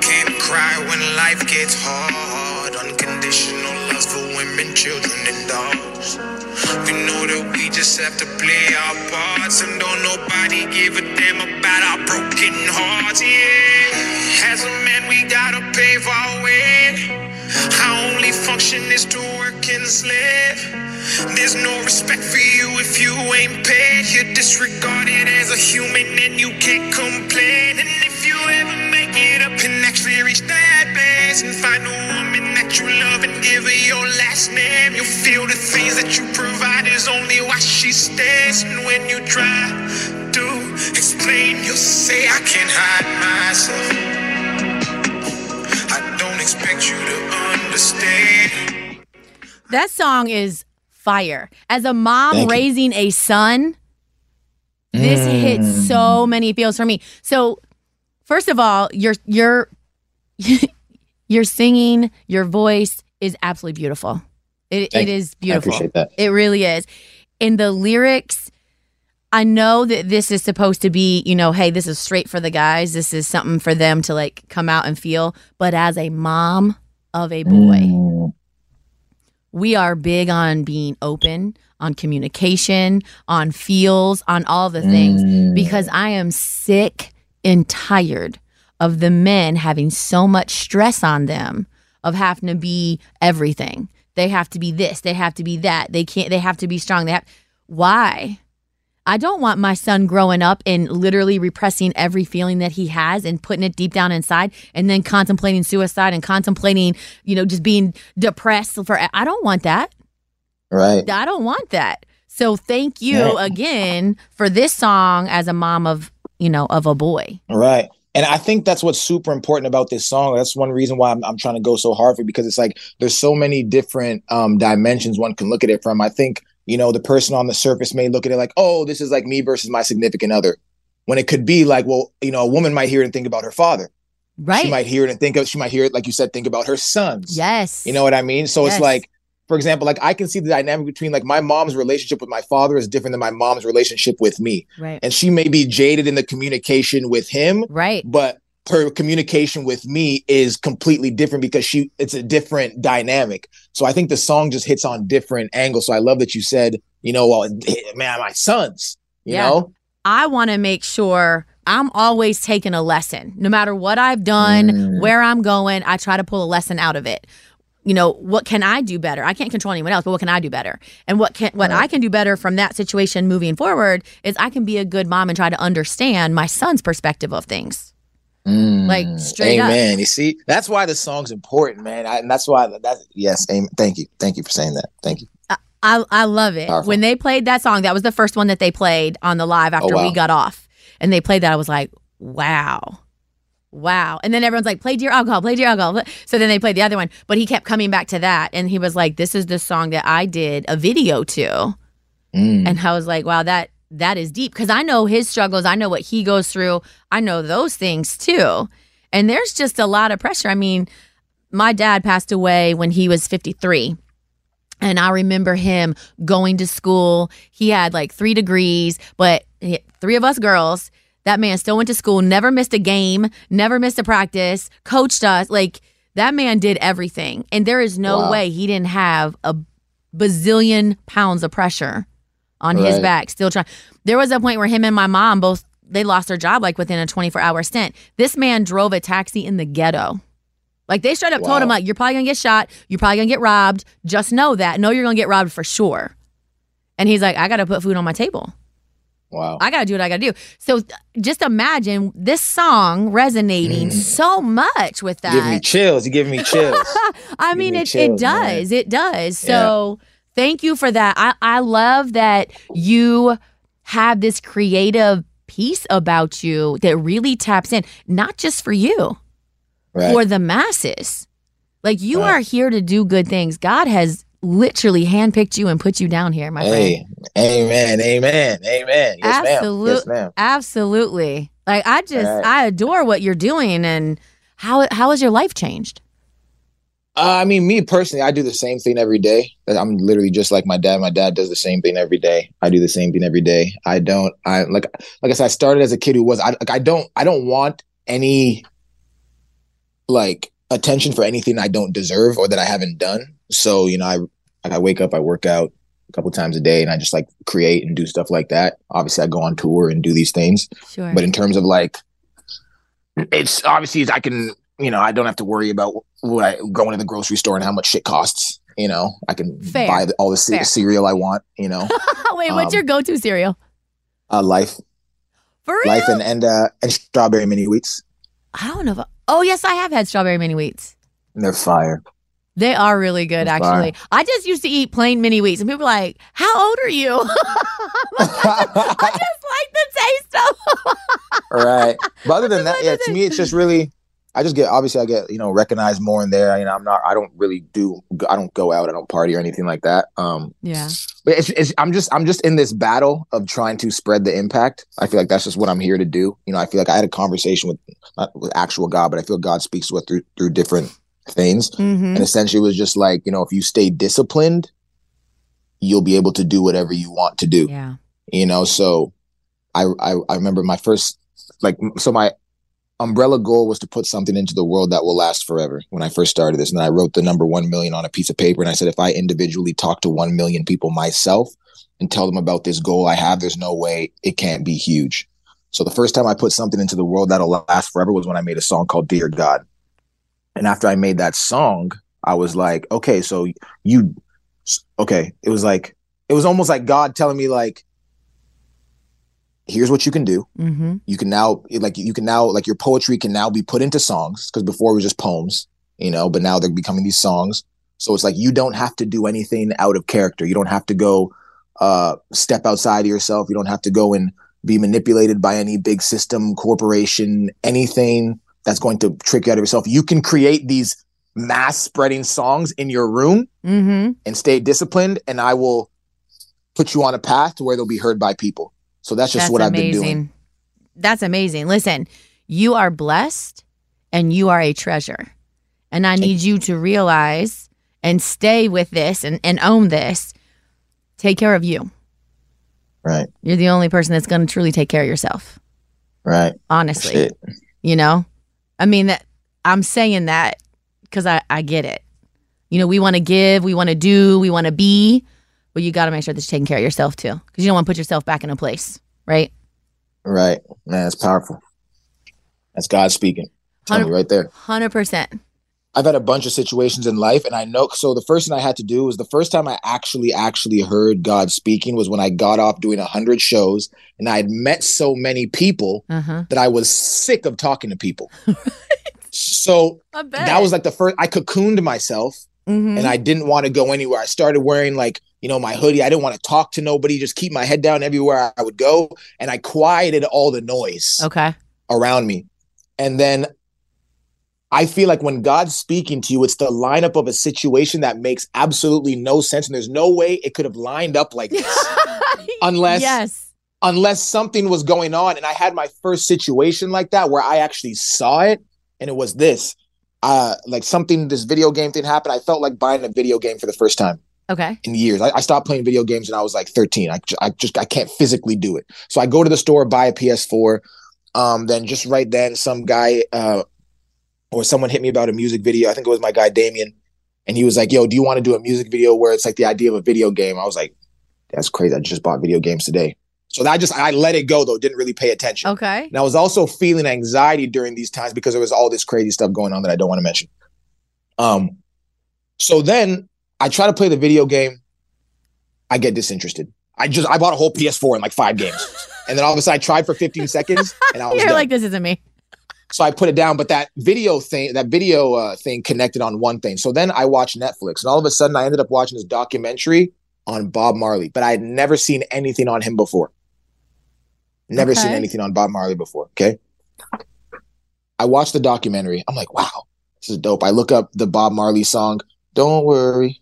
can't cry when life gets hard. Unconditional love for women, children, and dogs. We know that we just have to play our parts, and don't nobody give a damn about our broken hearts. Yeah, as a man, we gotta pave our way. Our only function is to work and slave. There's no respect for you if you ain't paid. You're disregarded as a human and you can't complain. And if you ever make it up and actually reach that place and find a woman that you love and give her your last name, you'll feel the things that you provide is only why she stays. And when you try to explain, you'll say, I can't hide myself. I don't expect you to understand. That song is fire. As a mom Thank you. raising a son, this hits Mm. so many feels for me. So, first of all, your your your singing, your voice is absolutely beautiful. It, it Thank you. is I beautiful. appreciate that. It really is. In the lyrics, I know that this is supposed to be, you know, hey, this is straight for the guys. This is something for them to like come out and feel. But as a mom of a boy, Mm. we are big on being open, on communication, on feels, on all the things Mm. because I am sick and tired of the men having so much stress on them of having to be everything. They have to be this, they have to be that. They can't they have to be strong. They have why? I don't want my son growing up and literally repressing every feeling that he has and putting it deep down inside and then contemplating suicide and contemplating, you know, just being depressed for I don't want that. Right. I don't want that. So thank you Right. again for this song as a mom of, you know, of a boy. Right. And I think that's what's super important about this song. That's one reason why I'm, I'm trying to go so hard for it because it's like there's so many different um, dimensions one can look at it from. I think, you know, the person on the surface may look at it like, oh, this is like me versus my significant other. When it could be like, well, you know, a woman might hear it and think about her father. Right. She might hear it and think of, she might hear it, like you said, think about her sons. yes. You know what I mean? So Yes. it's like, for example, like I can see the dynamic between like my mom's relationship with my father is different than my mom's relationship with me. right. And she may be jaded in the communication with him, Right. but her communication with me is completely different because she it's a different dynamic. So I think the song just hits on different angles. So I love that you said, you know, well, man, my sons, you Yeah. know, I want to make sure I'm always taking a lesson. No matter what I've done, Mm. where I'm going, I try to pull a lesson out of it. You know, what can I do better? I can't control anyone else, but what can I do better? And what can what I can do better from that situation moving forward is I can be a good mom and try to understand my son's perspective of things. Like, straight up. Mm. amen. You see, that's why the song's important, man. I, and that's why that's yes, amen. Thank you, thank you for saying that. Thank you. I I love it. Powerful. When they played that song, that was the first one that they played on the live after Oh, wow. we got off. And they played that, I was like, wow. Wow. And then everyone's like, play Dear Alcohol, play Dear Alcohol. So then they played the other one. But he kept coming back to that. And he was like, this is the song that I did a video to. Mm. And I was like, wow, that that is deep. Because I know his struggles. I know what he goes through. I know those things too. And there's just a lot of pressure. I mean, my dad passed away when he was 53. And I remember him going to school. He had like three degrees, but three of us girls. That man still went to school, never missed a game, never missed a practice, coached us. Like that man did everything. And there is no Wow. way he didn't have a bazillion pounds of pressure on his back, still trying. There was a point where him and my mom both they lost their job like within a 24 hour stint. This man drove a taxi in the ghetto. Like they straight up told him, like, you're probably gonna get shot, you're probably gonna get robbed. Just know that. Know you're gonna get robbed for sure. And he's like, I gotta put food on my table. Wow. I gotta do what I gotta do. So th- just imagine this song resonating mm. so much with You give me that. chills. You give me chills. I mean, me it, it chills, man. does. It does. So thank you for that. I, I love that you have this creative piece about you that really taps in, not just for you, right. for the masses. Like you Right. are here to do good things. God has literally handpicked you and put you down here, my friend. Amen, amen, amen. Yes, ma'am. Yes, ma'am. Absolutely. Like I just Right. I adore what you're doing and how how has your life changed? Uh, I mean, me personally, I do the same thing every day. I'm literally just like my dad. My dad does the same thing every day. I do the same thing every day. I don't. I like, like I said, I started as a kid who was. I like. I don't. I don't want any like attention for anything I don't deserve or that I haven't done. So you know, I like I wake up, I work out a couple times a day, and I just like create and do stuff like that. Obviously, I go on tour and do these things. Sure. But in terms of like, it's obviously I can, you know, I don't have to worry about what I going to the grocery store and how much shit costs. You know, I can Fair. buy all the Fair. cereal I want. You know, Wait, what's um, your go-to cereal? uh, life, For real? life, and and uh, and strawberry mini wheats. I don't know. If I- oh, yes, I have had strawberry mini wheats. And they're fire. They are really good, They're actually. I just used to eat plain mini wheats, and people are like, "How old are you?" I just like the taste of. All right. But other than that, yeah, to me, it's just really. I just get obviously I get you know recognized more in there. You know, I'm not. I don't really do. I don't go out. I don't party or anything like that. Um, yeah. But it's, it's I'm just I'm just in this battle of trying to spread the impact. I feel like that's just what I'm here to do. You know, I feel like I had a conversation with not with actual God, but I feel God speaks to us through through different things. Mm-hmm. And essentially it was just like, you know, if you stay disciplined, you'll be able to do whatever you want to do. Yeah. You know, so I I, I remember my first like so my umbrella goal was to put something into the world that will last forever when I first started this. And I wrote the number 1 million on a piece of paper. And I said, if I individually talk to 1 million people myself and tell them about this goal I have, there's no way it can't be huge. So the first time I put something into the world that'll last forever was when I made a song called Dear God. And after I made that song, I was like, okay, so you, okay. It was like, it was almost like God telling me, like, here's what you can do. Mm-hmm. You can now, like, you can now, like, your poetry can now be put into songs because before it was just poems, you know, but now they're becoming these songs. So it's like, you don't have to do anything out of character. You don't have to go, uh, step outside of yourself. You don't have to go and be manipulated by any big system, corporation, anything that's going to trick you out of yourself. You can create these mass spreading songs in your room Mm-hmm. and stay disciplined, and I will put you on a path to where they'll be heard by people. So that's just That's what amazing. I've been doing. That's amazing. Listen, you are blessed and you are a treasure. And I need you to realize and stay with this and, and own this. Take care of you. Right, You're the only person that's going to truly take care of yourself. right. Honestly. Shit. You know? I mean that I'm saying that because I, I get it. You know, we want to give, we want to do, we want to be, but you got to make sure that you're taking care of yourself too. Because you don't want to put yourself back in a place, right? Right. Man, it's powerful. That's God speaking. Tell me right there. 100%. I've had a bunch of situations in life, and I know. So the first thing I had to do was the first time I actually, actually heard God speaking was when I got off doing a hundred shows, and I had met so many people Uh huh. that I was sick of talking to people. so that was like the first. I cocooned myself, Mhm. and I didn't want to go anywhere. I started wearing like you know my hoodie. I didn't want to talk to nobody. Just keep my head down everywhere I would go, and I quieted all the noise okay. around me. And then I feel like when God's speaking to you, it's the lineup of a situation that makes absolutely no sense. And there's no way it could have lined up like this Unless- yes. unless something was going on. And I had my first situation like that where I actually saw it. And it was this uh, like something, this video game thing happened. I felt like buying a video game for the first time Okay. in years. I, I stopped playing video games when I was like 13. I, I just I can't physically do it. So I go to the store, buy a PS4. Um, then just right then, some guy uh, or someone hit me about a music video. I think it was my guy Damien, and he was like, "Yo, do you want to do a music video where it's like the idea of a video game?" I was like, "That's crazy. I just bought video games today." So that just I let it go though. Didn't really pay attention. Okay. And I was also feeling anxiety during these times because there was all this crazy stuff going on that I don't want to mention. Um, so then I try to play the video game. I get disinterested. I just I bought a whole PS4 in like five games, and then all of a sudden I tried for 15 seconds and I was like, this isn't me. so I put it down. But that video thing, that video uh, thing, connected on one thing. So then I watched Netflix, and all of a sudden I ended up watching this documentary on Bob Marley, but I had never seen anything on him before. Never seen anything on Bob Marley before. Okay. I watched the documentary. I'm like, wow, this is dope. I look up the Bob Marley song, Don't Worry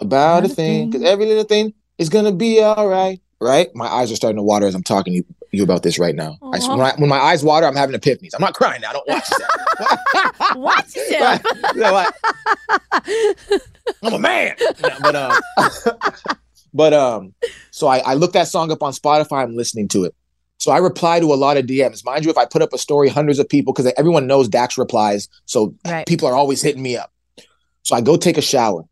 About a Thing, because every little thing is going to be all right. Right? My eyes are starting to water as I'm talking to you, you about this right now. I, when, I, when my eyes water, I'm having epiphanies. I'm not crying now. I Don't watch that. Watch yourself. Yeah, like, I'm a man. No, but um, but um, so I, I looked that song up on Spotify. I'm listening to it. So I reply to a lot of DMs. Mind you, if I put up a story, hundreds of people, because everyone knows Dax replies. So Right. people are always hitting me up. So I go take a shower.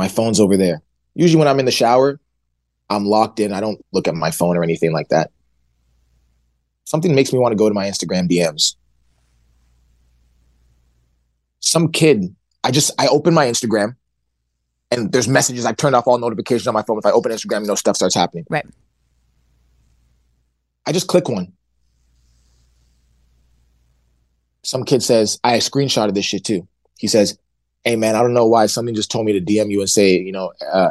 My phone's over there. Usually when I'm in the shower, I'm locked in. I don't look at my phone or anything like that. Something makes me want to go to my Instagram DMs. Some kid, I just I open my Instagram and there's messages. I've turned off all notifications on my phone. If I open Instagram, you know stuff starts happening. Right. I just click one. Some kid says, I screenshotted this shit too. He says, Hey man, I don't know why something just told me to DM you and say, you know, uh,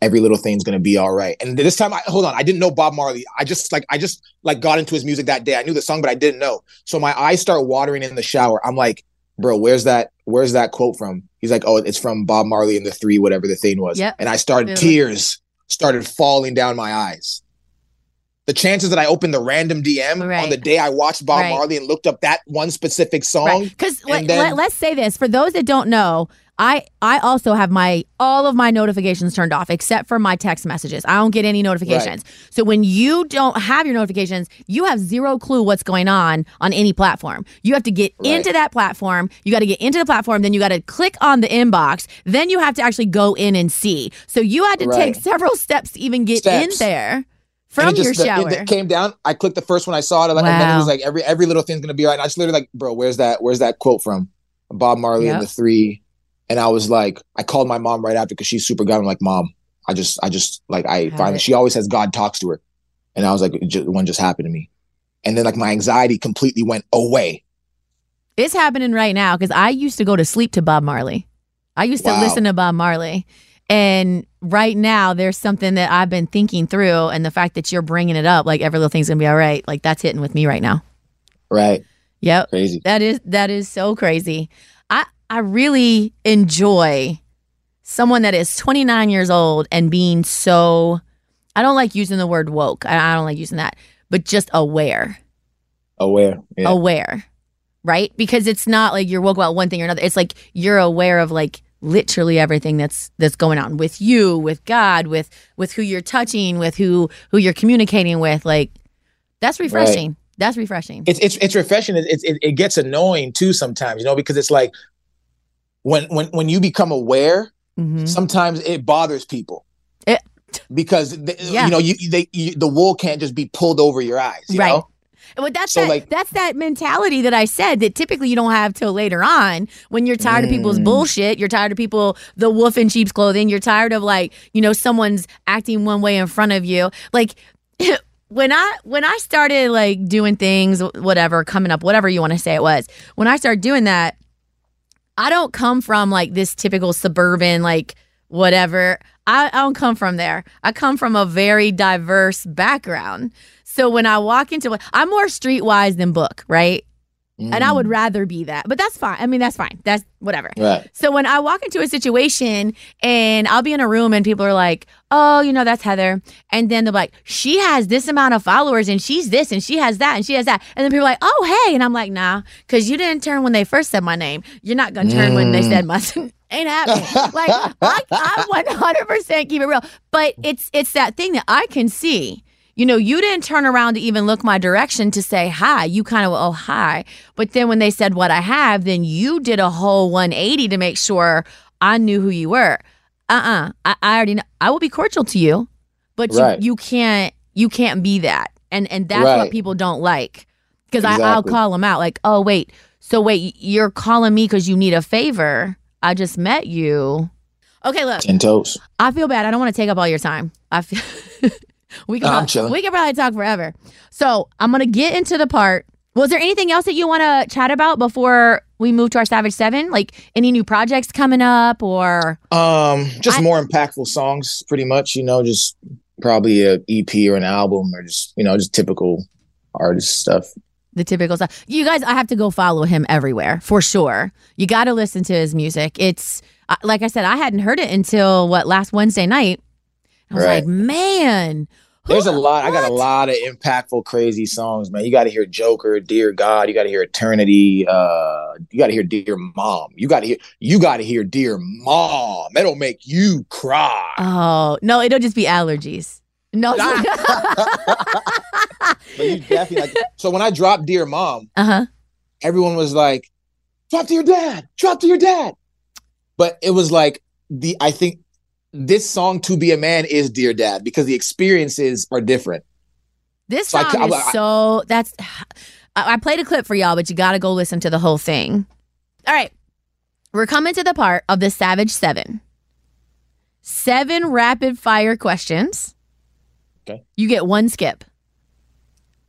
every little thing's gonna be all right. And this time, I hold on, I didn't know Bob Marley. I just like, I just like got into his music that day. I knew the song, but I didn't know. So my eyes start watering in the shower. I'm like, bro, where's that? Where's that quote from? He's like, oh, it's from Bob Marley and the Three, whatever the thing was. Yep. And I started tears started falling down my eyes. The chances that I opened the random DM on the day I watched Bob Right. Marley and looked up that one specific song, Because and let, then- let, us say this for those that don't know, I I also have my all of my notifications turned off except for my text messages. I don't get any notifications. So when you don't have your notifications, you have zero clue what's going on on any platform. You have to get Right. into that platform. You got to get into the platform. Then you got to click on the inbox. Then you have to actually go in and see. So you had to take several steps to even get Steps. in there from and your just the- shower. it, it came down. I clicked the first one I saw it, like and then it was like every every little thing's gonna be right. And I just literally like, bro, where's that? Where's that quote from? Bob Marley Yep. and the Three. And I was like, I called my mom right after because she's super God. I'm like, mom, I just, I just like, I Have finally. it. She always says God talks to her, and I was like, it ju- one just happened to me, and then like my anxiety completely went away. It's happening right now because I used to go to sleep to Bob Marley. I used to listen to Bob Marley. And right now, there's something that I've been thinking through. And the fact that you're bringing it up, like every little thing's to be all right, like that's hitting with me right now. Right, Yep. crazy. That is that is so crazy. I I really enjoy someone that is 29 years old and being so I don't like using the word woke. I, I don't like using that, but just aware. Aware. Yeah. Aware. Right? Because it's not like you're woke about one thing or another. It's like you're aware of like literally everything that's that's going on with you, with God, with with who you're touching, with who who you're communicating with. Like that's refreshing. That's refreshing. it's it's it's refreshing. It, it it gets annoying too sometimes, you know, because it's like when when when you become aware, Mhm. sometimes it bothers people. It- because they, Yeah. you know you they you, the wool can't just be pulled over your eyes, you Right. know. But that's So, that, like- that's that mentality that I said that typically you don't have till later on when you're tired of people's Mm. bullshit. You're tired of people the wolf in sheep's clothing. You're tired of like you know someone's acting one way in front of you. Like when I when I started like doing things, whatever coming up, whatever you want to say it was. When I started doing that, I don't come from like this typical suburban like whatever. I, I don't come from there. I come from a very diverse background. So when I walk into I'm more streetwise than book, right? And I would mm. rather be that. But that's fine. I mean, that's fine. That's whatever. right. So when I walk into a situation and I'll be in a room and people are like, "Oh, you know, that's Heather," and then they're like, "She has this amount of followers and she's this and she has that and she has that," and then people are like, "Oh, hey," and I'm like, "Nah," because you didn't turn when they first said my name. You're not gonna turn when they said my mm. ain't happening. like I, I 100 percent keep it real, but it's it's that thing that I can see. You know, you didn't turn around to even look my direction to say hi. You kind of, oh, hi. But then when they said what I have, then you did a whole 180 to make sure I knew who you were. Uh-uh. I, I already know. I will be cordial to you, but Right. you, you can't, you can't be that. And, and that's Right. what people don't like. Because I'll call them out like, oh, wait. So wait, you're calling me because you need a favor. I just met you. Okay, look. Ten toes. I feel bad. I don't want to take up all your time. I feel we can I'm probably- chilling. we can probably talk forever. So I'm gonna get into the part. Was there anything else that you want to chat about before we move to our Savage Seven? Like any new projects coming up, or Um, just I- more impactful songs, pretty much. You know, just probably a EP or an album, or just you know, just typical artist stuff. the typical stuff? You guys, I have to go follow him everywhere for sure. You got to listen to his music. It's uh, like I said, I hadn't heard it until what last Wednesday night. I was Right. like, man, There's a lot. I got a lot of impactful, crazy songs, man. You got to hear Joker, Dear God. You got to hear Eternity. Uh, you got to hear Dear Mom. You got to hear. You got to hear Dear Mom. That'll make you cry. Oh no, it'll just be allergies. No. But you definitely like. So when I dropped Dear Mom, uh huh. everyone was like, "Drop to your dad. Drop to your dad." But it was like the. I think this song "To Be a Man" is Dear Dad because the experiences are different. This So I song is I- so that's. I I played a clip for y'all, but you got to go listen to the whole thing. All right, we're coming to the part of the Savage Seven. Seven rapid fire questions. Okay. You get one skip.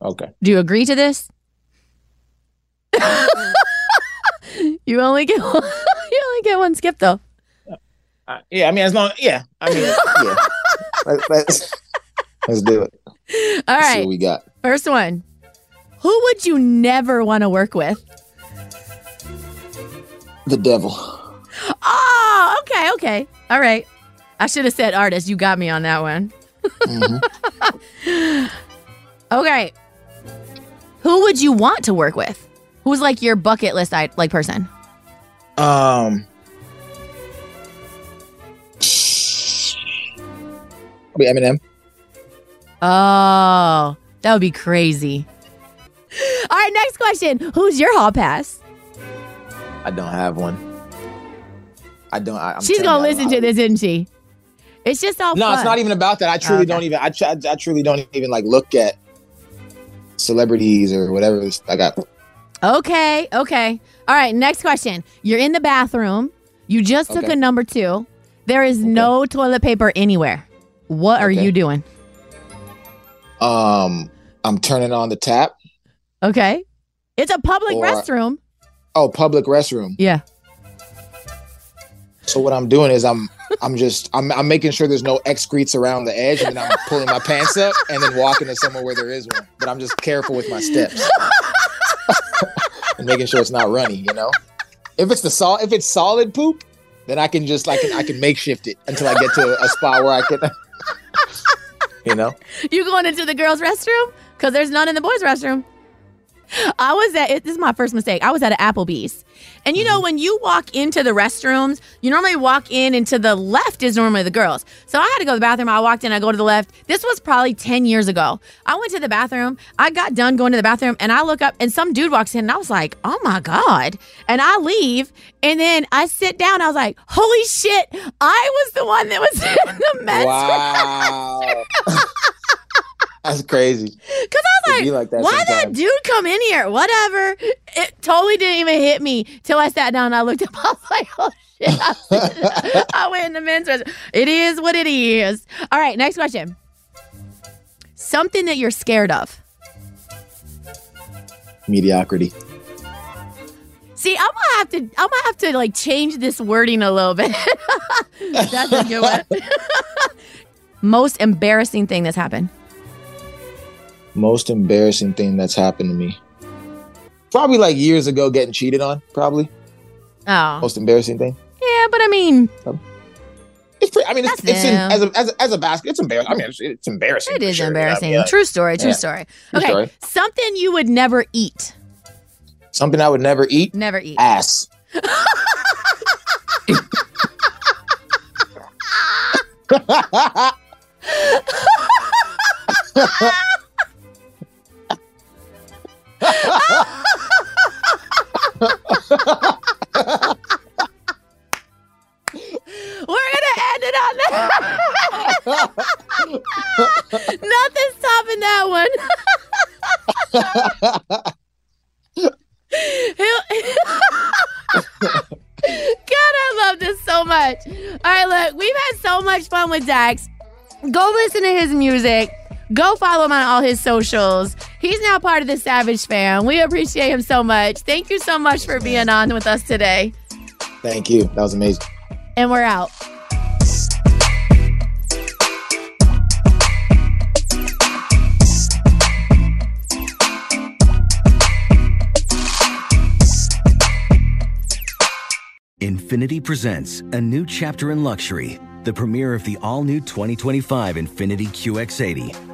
Okay. Do you agree to this? you only get one, you only get one skip though. Uh, yeah, I mean, as long, yeah, I mean, yeah. Let, let's, let's do it. All Let's see right, what we got. first one. Who would you never want to work with? The devil. Oh, okay, okay. All right. I should have said artist. You got me on that one. Mhm. Okay. Who would you want to work with? Who's like your bucket list I- like person? Um, probably Eminem. Oh, that would be crazy. All right, next question. Who's your hall pass? I don't have one. I don't. I, I'm She's gonna listen to this, isn't she? It's just all No, fun. it's not even about that. I truly Okay. don't even. I, tr- I truly don't even like look at celebrities or whatever. I got Okay, okay. All right, next question. You're in the bathroom. You just took Okay. a number two. There is no toilet paper anywhere. What are you doing? um. I'm turning on the tap. Okay. It's a public Or- restroom. Oh, public restroom. Yeah. So what I'm doing is I'm I'm just I'm I'm making sure there's no excretes around the edge, and then I'm pulling my pants up and then walking to somewhere where there is one. But I'm just careful with my steps and making sure it's not runny. You know, if it's the sol if it's solid poop, then I can just like I can makeshift it until I get to a spot where I can. You know, You going into the girls' restroom? Because there's none in the boys' restroom. I was at it, this is my first mistake. I was at an Applebee's. And you know, when you walk into the restrooms, you normally walk in and to the left is normally the girls. So I had to go to the bathroom. I walked in, I go to the left. This was probably 10 years ago. I went to the bathroom. I got done going to the bathroom and I look up and some dude walks in and I was like, oh my God. And I leave and then I sit down. I was like, holy shit, I was the one that was in the mess. wow, that's crazy. Because I was like, like that why that dude come in here? Whatever. It totally didn't even hit me till I sat down and I looked up. I was like, oh shit. I, I went in the men's restroom. It is what it is. All right, next question. Something that you're scared of. Mediocrity. See, I'm gonna have to. I'm gonna have to like change this wording a little bit. That's a good one. Most embarrassing thing that's happened. Most embarrassing thing that's happened to me. Probably like years ago, getting cheated on. Probably Oh, most embarrassing thing. yeah, but I mean, um, It's pretty. I mean, it's, it's in, as a as a, as a basket. It's embarrassing. I mean, it's, it's embarrassing. it is sure. embarrassing. Yeah. True story. True Yeah. story. True okay, story. something you would never eat. Something I would never eat. Never eat. Ass. We're gonna end it on that. Nothing's topping that one. God, I love this so much. All right, look, we've had so much fun with Dax. Go listen to his music. Go follow him on all his socials. He's now part of the Savage fam. We appreciate him so much. Thank you so much for being on with us today. Thank you. That was amazing. And we're out. Infiniti presents a new chapter in luxury, the premiere of the all new 2025 Infiniti QX80,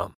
com.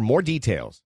more details.